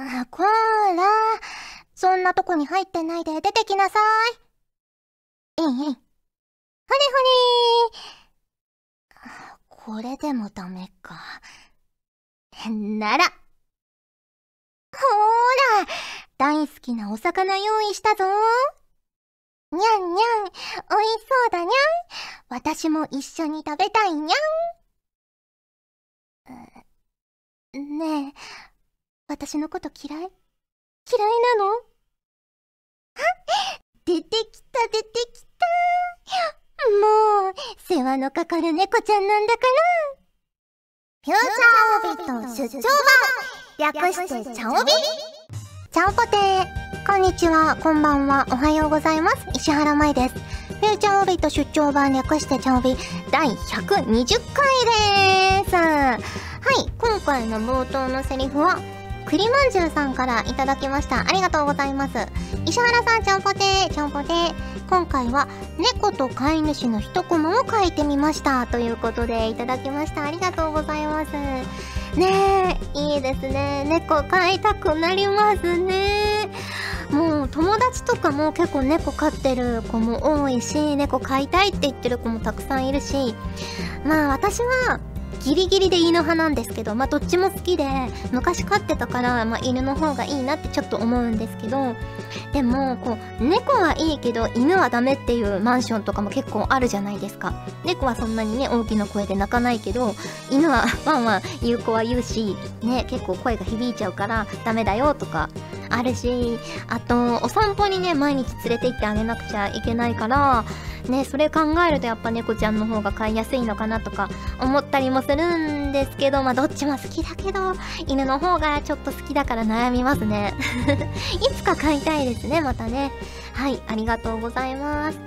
あ、こーら。そんなとこに入ってないで出てきなさい。えいえい。ほりほりこれでもダメか。なら。ほーら大好きなお魚用意したぞにゃんにゃん、おいしそうだにゃん。私も一緒に食べたいにゃん。ねえ、私のこと嫌い？嫌いなの？あ出てきた出てきた。もう、世話のかかる猫ちゃんなんだから。フューチャーオビット出張版。略してチャオビ。チャオポテーこんにちは、こんばんは、おはようございます。石原舞です。フューチャーオビット出張版略してチャオビ。第120回でーす。はい、今回の冒頭のセリフは、栗まんじゅうさんからいただきました。ありがとうございます。石原さん、ちゃんぽてー、ちゃんぽてー。今回は、猫と飼い主の一コマを書いてみました。ということで、いただきました。ありがとうございます。ねえ、いいですね。猫飼いたくなりますね。もう友達とかも結構猫飼ってる子も多いし、猫飼いたいって言ってる子もたくさんいるし、まあ私はギリギリで犬派なんですけど、まあ、どっちも好きで、昔飼ってたから、まあ、犬の方がいいなってちょっと思うんですけど、でも、こう、猫はいいけど、犬はダメっていうマンションとかも結構あるじゃないですか。猫はそんなにね、大きな声で鳴かないけど、犬は、まあまあ、言う子は言うし、ね、結構声が響いちゃうから、ダメだよとか、あるし、あと、お散歩にね、毎日連れて行ってあげなくちゃいけないから、ね、それ考えるとやっぱ猫ちゃんの方が飼いやすいのかなとか思ったりもするんですけど、まあどっちも好きだけど、犬の方がちょっと好きだから悩みますね。いつか飼いたいですね、またね。はい、ありがとうございます。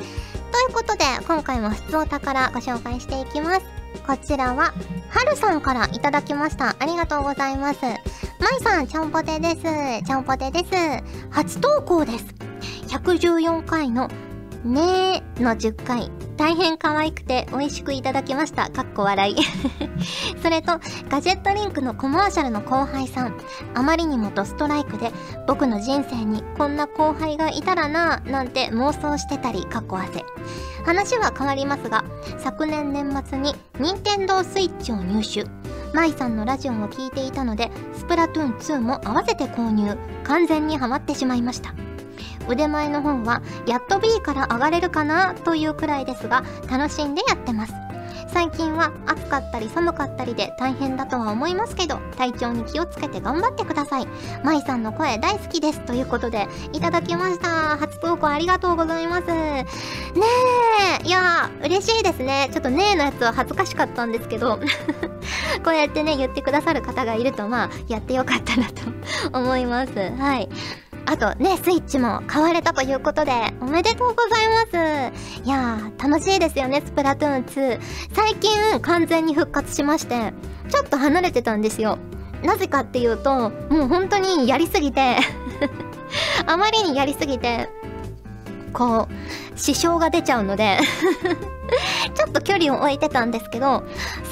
ということで、今回も普通お宝ご紹介していきます。こちらは、はるさんからいただきました。ありがとうございます。まいさん、ちゃんぽてです。ちゃんぽてです。初投稿です。114回のねーの10回。大変可愛くて美味しくいただきました。かっこ笑い。それと、ガジェットリンクのコマーシャルの後輩さん。あまりにもドストライクで、僕の人生にこんな後輩がいたらなぁ、なんて妄想してたり、かっこ汗。話は変わりますが、昨年年末に、任天堂スイッチを入手。マイさんのラジオを聞いていたので、スプラトゥーン2も合わせて購入。完全にハマってしまいました。腕前の方はやっと B から上がれるかなというくらいですが楽しんでやってます。最近は暑かったり寒かったりで大変だとは思いますけど体調に気をつけて頑張ってください。まいさんの声大好きですということでいただきました。初投稿ありがとうございます。ねえ。いや嬉しいですね。ちょっとねえのやつは恥ずかしかったんですけど こうやってね言ってくださる方がいるとまあやってよかったなと思います。はい。あとね、スイッチも買われたということで、おめでとうございます。いやー、楽しいですよね、スプラトゥーン2。最近、完全に復活しまして、ちょっと離れてたんですよ。なぜかっていうと、もう本当にやりすぎて あまりにやりすぎて、こう、支障が出ちゃうので ちょっと距離を置いてたんですけど、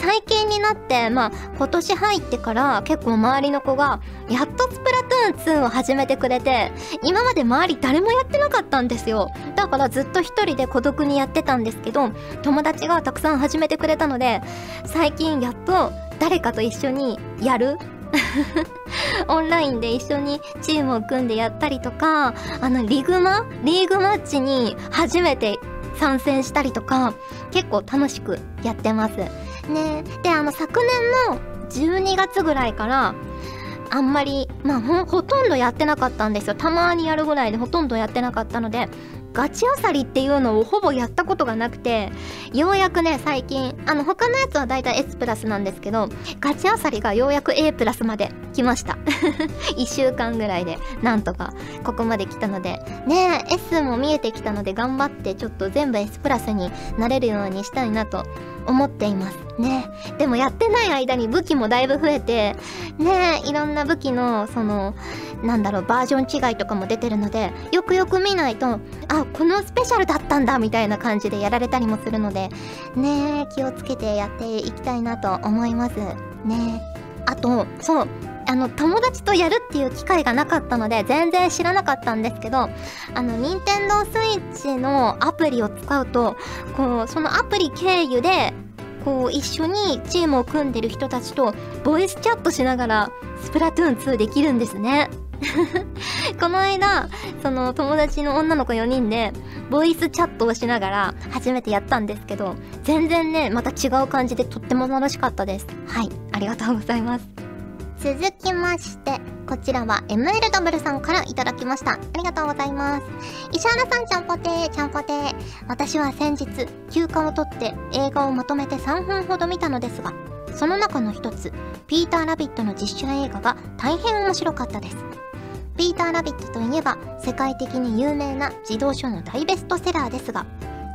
最近になって、まあ、今年入ってから結構周りの子が、やっとスプラトゥーン2を始めてくれて、今まで周り誰もやってなかったんですよ。だからずっと一人で孤独にやってたんですけど、友達がたくさん始めてくれたので、最近やっと誰かと一緒にやる オンラインで一緒にチームを組んでやったりとか、あの、リグマ？リーグマッチに初めて参戦したりとか、結構楽しくやってます。ねで、あの、昨年の12月ぐらいから、あんまり、まあほ、ほとんどやってなかったんですよ。たまにやるぐらいでほとんどやってなかったので、ガチあさりっていうのをほぼやったことがなくて、ようやくね、最近、あの、他のやつはだいたい S プラスなんですけど、ガチあさりがようやく A プラスまで来ました。1週間ぐらいで、なんとか、ここまで来たので、ねえ、S も見えてきたので頑張ってちょっと全部 S プラスになれるようにしたいなと思っています。ねでもやってない間に武器もだいぶ増えて、ねいろんな武器の、その、なんだろう、バージョン違いとかも出てるので、よくよく見ないと、あ、このスペシャルだったんだみたいな感じでやられたりもするので、ね気をつけてやっていきたいなと思います。ねあと、そう、あの友達とやるっていう機会がなかったので全然知らなかったんですけどあの任天堂スイッチのアプリを使うとこうそのアプリ経由でこう一緒にチームを組んでる人たちとボイスチャットしながらスプラトゥーン2できるんですね。この間その友達の女の子4人でボイスチャットをしながら初めてやったんですけど全然ねまた違う感じでとっても楽しかったです。はいありがとうございます。続きましてこちらは MLW さんからいただきました。ありがとうございます。石原さんちゃんぽてーちゃんぽてー。私は先日休暇を取って映画をまとめて3分ほど見たのですがその中の一つピーター・ラビットの実写映画が大変面白かったです。ピーター・ラビットといえば世界的に有名な児童書の大ベストセラーですが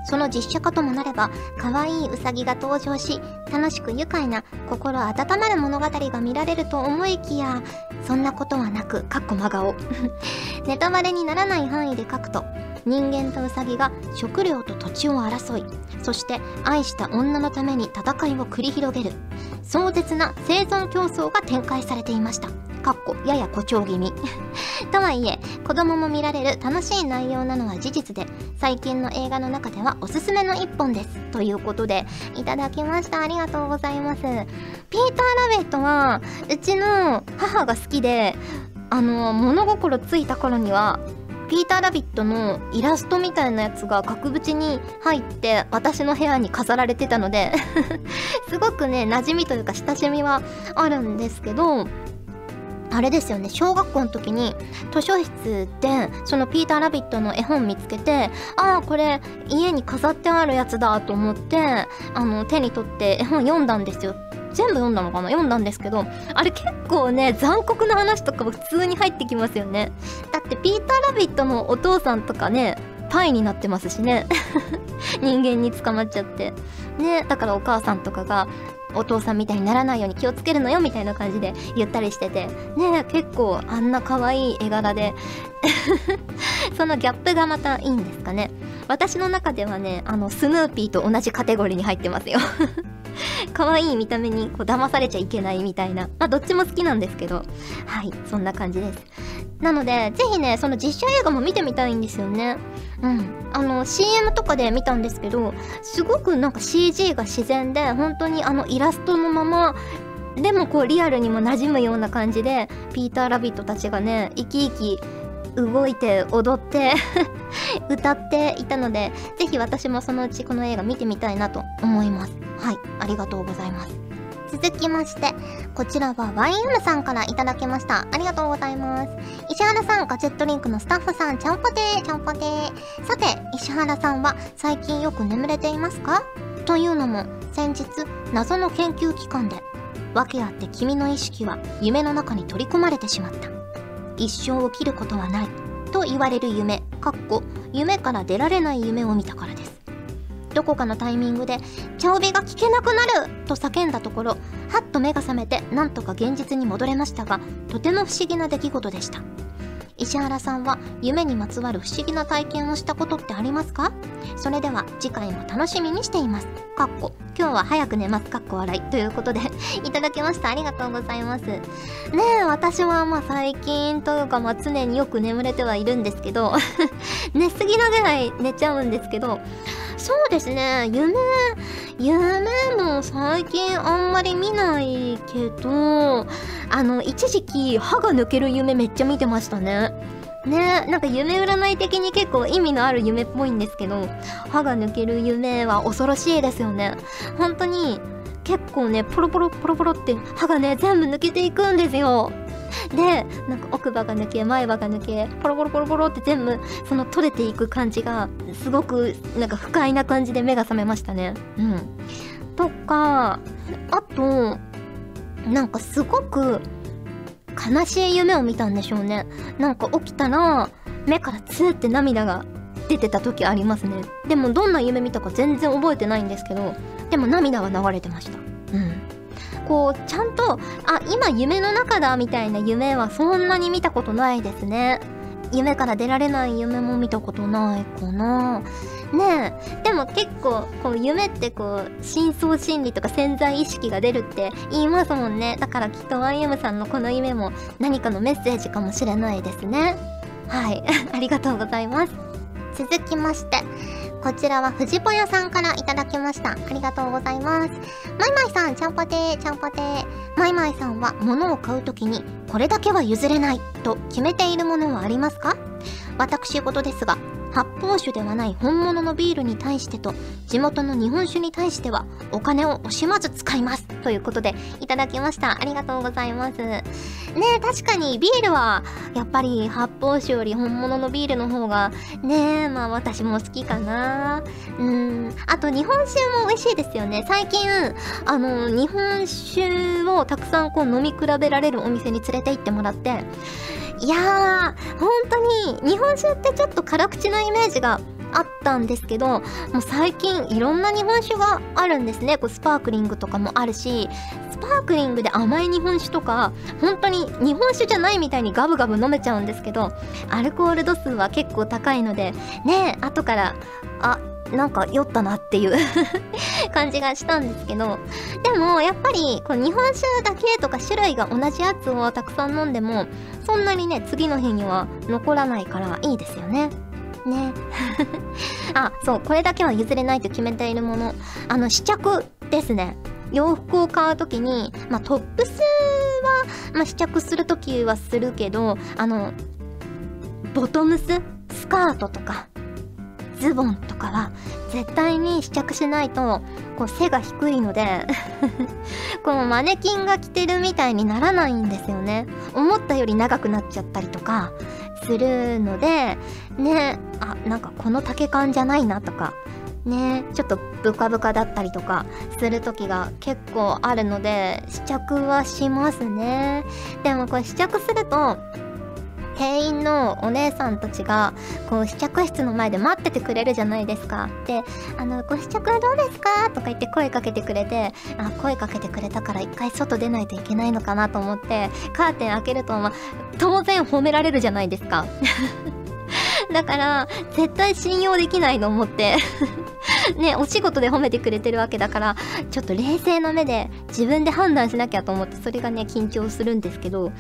その実写化ともなれば可愛いウサギが登場し楽しく愉快な心温まる物語が見られると思いきやそんなことはなくかっこ真顔。ネタバレにならない範囲で書くと人間とウサギが食料と土地を争いそして愛した女のために戦いを繰り広げる。壮絶な生存競争が展開されていました。かっこやや誇張気味。とはいえ子供も見られる楽しい内容なのは事実で最近の映画の中ではおすすめの一本です。ということでいただきました。ありがとうございます。ピーター・ラベットはうちの母が好きであの物心ついた頃にはピーター・ラビットのイラストみたいなやつが額縁に入って私の部屋に飾られてたので すごくね馴染みというか親しみはあるんですけどあれですよね。小学校の時に図書室でそのピーター・ラビットの絵本見つけてああこれ家に飾ってあるやつだと思ってあの手に取って絵本読んだんですよ。全部読んだのかな？読んだんですけどあれ結構ね残酷な話とかも普通に入ってきますよね。だってピーター・ラビットのお父さんとかねパイになってますしね。人間に捕まっちゃって。ねだからお母さんとかがお父さんみたいにならないように気をつけるのよみたいな感じで言ったりしてて。ね結構あんな可愛い絵柄で。そのギャップがまたいいんですかね。私の中ではねあのスヌーピーと同じカテゴリーに入ってますよ。可愛い見た目にこう騙されちゃいけないみたいな。まあどっちも好きなんですけど。はいそんな感じです。なのでぜひねその実写映画も見てみたいんですよね。うん。あの CM とかで見たんですけどすごくなんか CG が自然で本当にあのイラストのままでもこうリアルにも馴染むような感じでピーター・ラビットたちがね生き生き動いて踊って 歌っていたのでぜひ私もそのうちこの映画見てみたいなと思います。はい。ありがとうございます。続きましてこちらは YM さんからいただきました。ありがとうございます。石原さんガジェットリンクのスタッフさんちゃんぽてーちゃんぽてー。さて石原さんは最近よく眠れていますか？というのも先日謎の研究機関で訳あって君の意識は夢の中に取り込まれてしまった。一生を切ることはないと言われる夢かっこ夢から出られない夢を見たからです。どこかのタイミングで「茶帯が聞けなくなる!」と叫んだところはっと目が覚めてなんとか現実に戻れましたがとても不思議な出来事でした石原さんは夢にまつわる不思議な体験をしたことってありますか？それでは次回も楽しみにしています。かっこ今日は早く寝ます。かっこ笑い。ということで いただきました。ありがとうございます。ねえ、私はまあ最近というかまあ常によく眠れてはいるんですけど 寝すぎなぐらい寝ちゃうんですけど、そうですね、夢、夢も最近あんまり見ないけど、あの、一時期歯が抜ける夢めっちゃ見てましたね。ねなんか夢占い的に結構意味のある夢っぽいんですけど歯が抜ける夢は恐ろしいですよね。本当に結構ねポロポロポロポロって歯がね全部抜けていくんですよ。でなんか奥歯が抜け前歯が抜けポロポロポロポロって全部その取れていく感じがすごくなんか不快な感じで目が覚めましたね。うん。とかあとなんかすごく悲しい夢を見たんでしょうね。なんか起きたら目からツーって涙が出てた時ありますね。でもどんな夢見たか全然覚えてないんですけどでも涙は流れてました。うん。こうちゃんとあ今夢の中だみたいな夢はそんなに見たことないですね。夢から出られない夢も見たことないかな。ねえ。でも結構こう夢ってこう深層心理とか潜在意識が出るって言いますもんね。だからきっと YM さんのこの夢も何かのメッセージかもしれないですね。はい。ありがとうございます。続きまして。こちらは藤ぽやさんからいただきました。ありがとうございます。まいまいさんちゃんぽてー。ちゃんぽてー。まいまいさんは物を買うときにこれだけは譲れないと決めているものはありますか？私事ですが発泡酒ではない本物のビールに対してと地元の日本酒に対してはお金を惜しまず使います。ということでいただきました。ありがとうございます。ねえ確かにビールはやっぱり発泡酒より本物のビールの方がねえまあ私も好きかな。うん。あと日本酒も美味しいですよね。最近あの日本酒をたくさんこう飲み比べられるお店に連れて行ってもらっていやー、本当に日本酒ってちょっと辛口なイメージがあったんですけど、もう最近いろんな日本酒があるんですね。こうスパークリングとかもあるし、スパークリングで甘い日本酒とか、本当に日本酒じゃないみたいにガブガブ飲めちゃうんですけど、アルコール度数は結構高いので、ねえ、後から、あ、なんか酔ったなっていう 感じがしたんですけどでもやっぱりこう日本酒だけとか種類が同じやつをたくさん飲んでもそんなにね次の日には残らないからいいですよね。ね。あそうこれだけは譲れないと決めているもの。あの試着ですね。洋服を買う時にまあトップスは、まあ、試着する時はするけどあのボトムススカートとかズボンとかは絶対に試着しないとこう背が低いので このマネキンが着てるみたいにならないんですよね。思ったより長くなっちゃったりとかするのでねあなんかこの丈感じゃないなとかねちょっとブカブカだったりとかする時が結構あるので試着はしますね。でもこれ試着すると店員のお姉さんたちがこう試着室の前で待っててくれるじゃないですか。で、あの、ご試着はどうですか？とか言って声かけてくれて、あ、声かけてくれたから一回外出ないといけないのかなと思って、カーテン開けると、まあ、当然褒められるじゃないですか。だから、絶対信用できないと思って ね、お仕事で褒めてくれてるわけだから、ちょっと冷静な目で自分で判断しなきゃと思って、それがね、緊張するんですけど、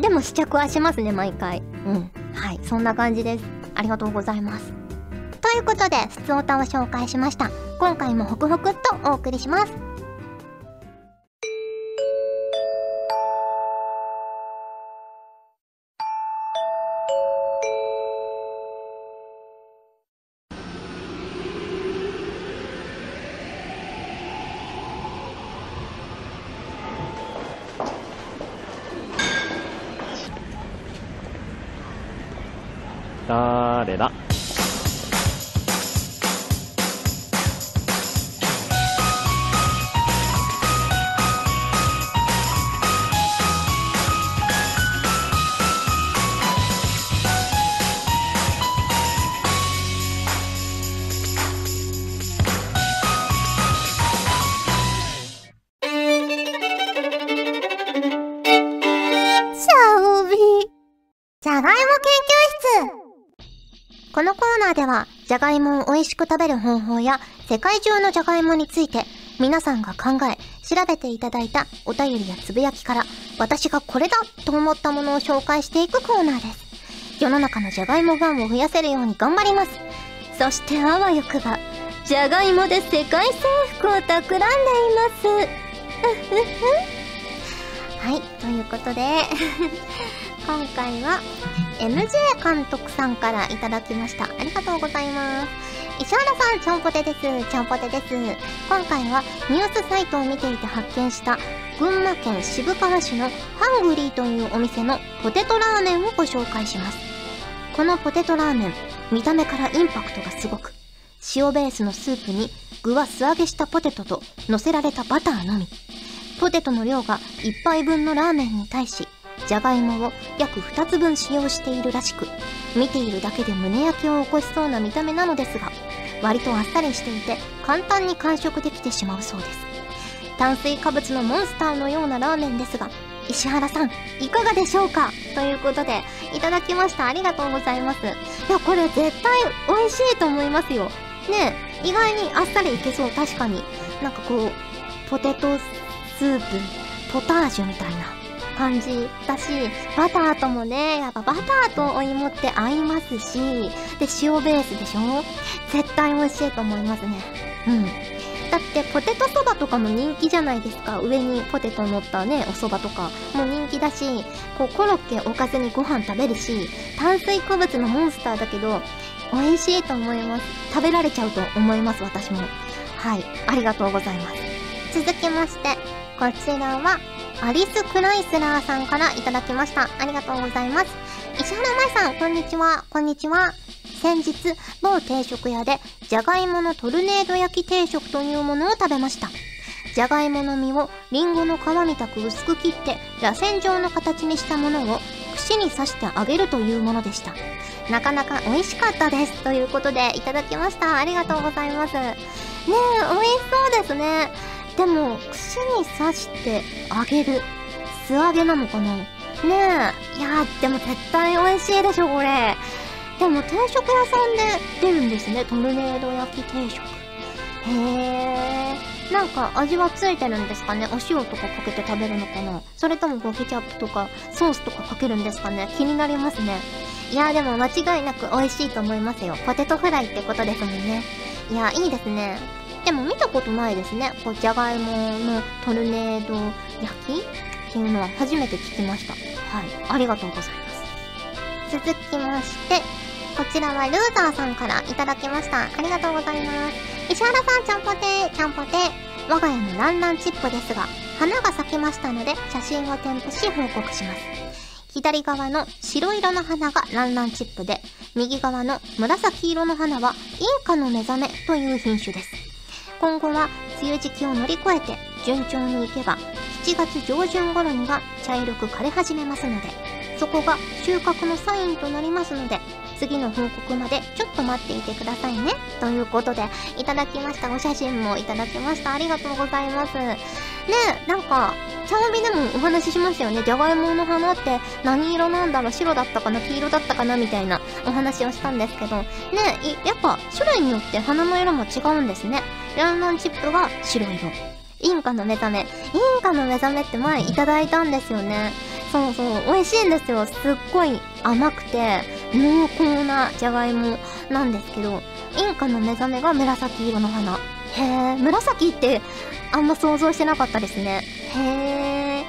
でも試着はしますね、毎回。うん。はい、そんな感じです。ありがとうございます。ということで、普通歌を紹介しました。今回もホクホクっとお送りします。誰だ？美味しく食べる方法や、世界中のじゃがいもについて、皆さんが考え、調べていただいたお便りやつぶやきから、私がこれだと思ったものを紹介していくコーナーです。世の中のじゃがいもファンを増やせるように頑張ります。そしてあわよくば、じゃがいもで世界征服を企んでいます。はい、ということで 今回は、MJ 監督さんからいただきました。ありがとうございます。石原さん、ちゃんぽてです。ちゃんぽてです。今回はニュースサイトを見ていて発見した群馬県渋川市のハングリーというお店のポテトラーメンをご紹介します。このポテトラーメン、見た目からインパクトがすごく、塩ベースのスープに具は素揚げしたポテトと乗せられたバターのみ。ポテトの量が1杯分のラーメンに対し、じゃがいもを約2つ分使用しているらしく見ているだけで胸焼けを起こしそうな見た目なのですが割とあっさりしていて簡単に完食できてしまうそうです。炭水化物のモンスターのようなラーメンですが石原さんいかがでしょうか？ということでいただきました。ありがとうございます。いやこれ絶対美味しいと思いますよ。ね意外にあっさりいけそう。確かに。なんかこうポテトスープポタージュみたいな。感じだしバターともねやっぱバターとお芋って合いますしで塩ベースでしょ？絶対美味しいと思いますね。うん。だってポテトそばとかも人気じゃないですか。上にポテト乗ったねおそばとか。も人気だしこうコロッケおかずにご飯食べるし炭水化物のモンスターだけど美味しいと思います。食べられちゃうと思います私も。はい。ありがとうございます。続きましてこちらはアリス・クライスラーさんからいただきました。ありがとうございます。石原舞さんこんにちは。こんにちは。先日某定食屋でじゃがいものトルネード焼き定食というものを食べました。じゃがいもの実をりんごの皮みたく薄く切って螺旋状の形にしたものを串に刺して揚げるというものでした。なかなか美味しかったです。ということでいただきました。ありがとうございます。ねえ美味しそうですね。でも串に刺して揚げる。素揚げなのかな？ねえ。いやーでも絶対美味しいでしょこれ。でも定食屋さんで出るんですね。トルネード焼き定食。へえなんか味はついてるんですかね？お塩とかかけて食べるのかな？それともこうケチャップとかソースとかかけるんですかね？気になりますね。いやでも間違いなく美味しいと思いますよ。ポテトフライってことですもんね。いやいいですね。でも見たことないですねこうじゃがいものトルネード焼き？っていうのは初めて聞きましたはいありがとうございます続きましてこちらはルーザーさんからいただきました。ありがとうございます。石原さん、ちゃんぽてー、ちゃんぽてー。我が家のランランチップですが、花が咲きましたので、写真を添付し報告します。左側の白色の花がランランチップで、右側の紫色の花はインカの目覚めという品種です。今後は梅雨時期を乗り越えて順調にいけば7月上旬頃には茶色く枯れ始めますのでそこが収穫のサインとなりますので次の報告までちょっと待っていてくださいね。ということで、いただきました。お写真もいただきました。ありがとうございます。ねえ、なんか、茶帯でもお話ししましたよね。じゃがいもの花って何色なんだろう？白だったかな？黄色だったかな？みたいなお話をしたんですけど、ねえ、やっぱ種類によって花の色も違うんですね。ランランチップが白色。インカの目覚め。インカの目覚めって前いただいたんですよね。そうそう、美味しいんですよ。すっごい甘くて、濃厚なじゃがいもなんですけど、インカの目覚めが紫色の花。へえ、紫ってあんま想像してなかったですね。へえ、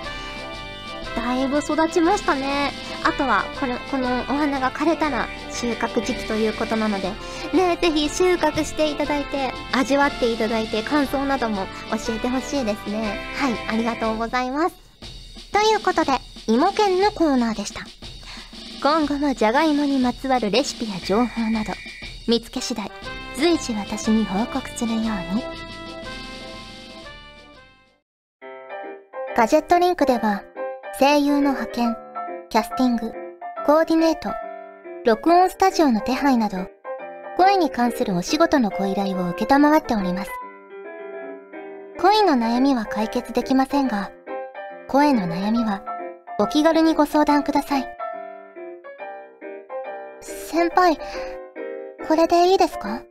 だいぶ育ちましたね。あとは、これ、このお花が枯れたら収穫時期ということなので、ねぜひ収穫していただいて、味わっていただいて、感想なども教えてほしいですね。はい、ありがとうございます。ということで、芋犬のコーナーでした。今後もじゃがいもにまつわるレシピや情報など、見つけ次第、随時私に報告するように。ガジェットリンクでは、声優の派遣、キャスティング、コーディネート、録音スタジオの手配など、声に関するお仕事のご依頼を受けたまっております。恋の悩みは解決できませんが、声の悩みはお気軽にご相談ください。先輩、これでいいですか？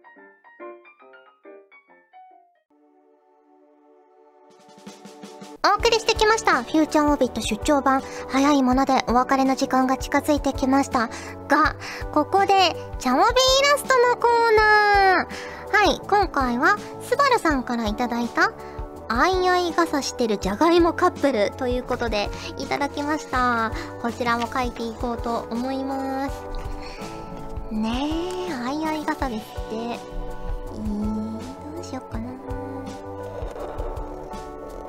お送りしてきました。フューチャーオービット出張版。早いものでお別れの時間が近づいてきました。が、ここで、チャオビイラストのコーナー。はい、今回は、スバルさんからいただいた、あいあい傘してるじゃがいもカップルということでいただきましたこちらも書いていこうと思いますねえあいあい傘ですって。えー、どうしよっかな。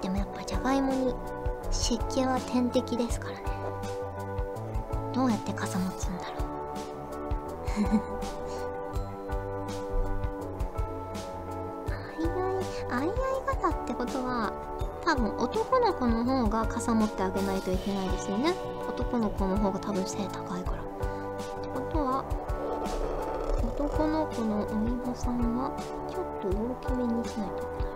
でもやっぱじゃがいもに湿気は天敵ですからね。どうやって傘持つんだろう。あいあい傘ってことは多分男の子の方が傘持ってあげないといけないですよね。男の子の方が多分背高いから。ってことは男の子のお芋さんはちょっと大きめにしないと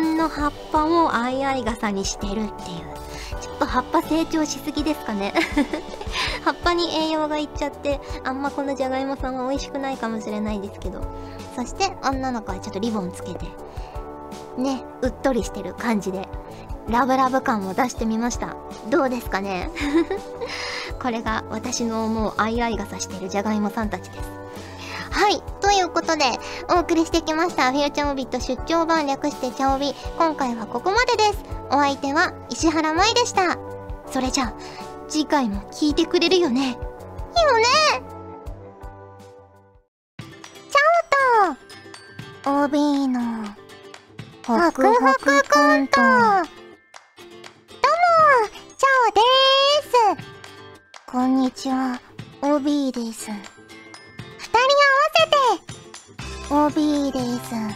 分の葉っぱをあいあい傘にしてるっていう。ちょっと葉っぱ成長しすぎですかね。葉っぱに栄養がいっちゃってあんまこのじゃがいもさんは美味しくないかもしれないですけど。そして女の子はちょっとリボンつけてねうっとりしてる感じでラブラブ感を出してみました。どうですかね？これが私の思うあいあい傘してるじゃがいもさんたちです。はい。ということでお送りしてきましたフューチャーオビット出張版略してチャオビ。今回はここまでです。お相手は石原舞でした。それじゃあ次回も聞いてくれるよね。いいよね。チャオと OB のホクホクコント。どうもチャオです。こんにちは OB です。OB です。合わ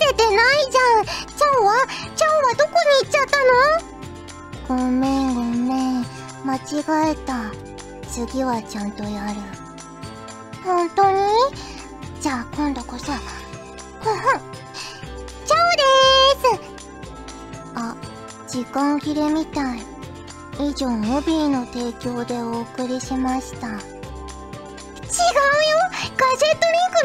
せてないじゃん。チャオは？チャオはどこに行っちゃったの？ごめんごめん。間違えた。次はちゃんとやる。本当に？じゃあ今度こそ。ふ ふチャオでーす。あ時間切れみたい。以上オビーの提供でお送りしました。違うよ。ガジェット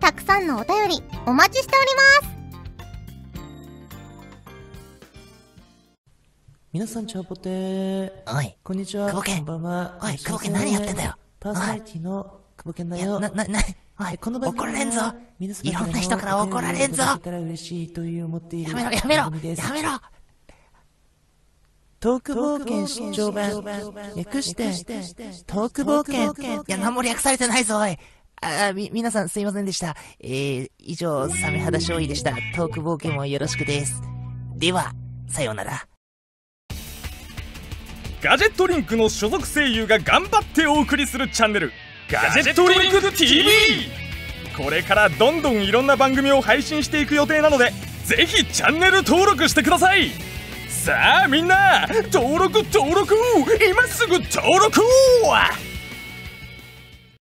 たくさんのお便りお待ちしております。皆さん、チャオポテー。おい、こんにちは。久保健。こんばんは。おい久保健何やってんだよ。パーソナリティの久保健だよ。いやな、な、な、おい、この番組怒られんぞ。いろんな人から怒られんぞ。お便りをいただけたら嬉しいという思っているやめろ、やめろ。やめろ。トーク冒険出張版。略して、トーク冒険。いや、何も略されてないぞ、おいあ、み、皆さんすいませんでした。えー、以上、サメ肌勝利でした。トーク冒険もよろしくです。では、さようなら。ガジェットリンクの所属声優が頑張ってお送りするチャンネルガジェットリンク TV これからどんどんいろんな番組を配信していく予定なのでぜひチャンネル登録してくださいさあみんな登録登録今すぐ登録を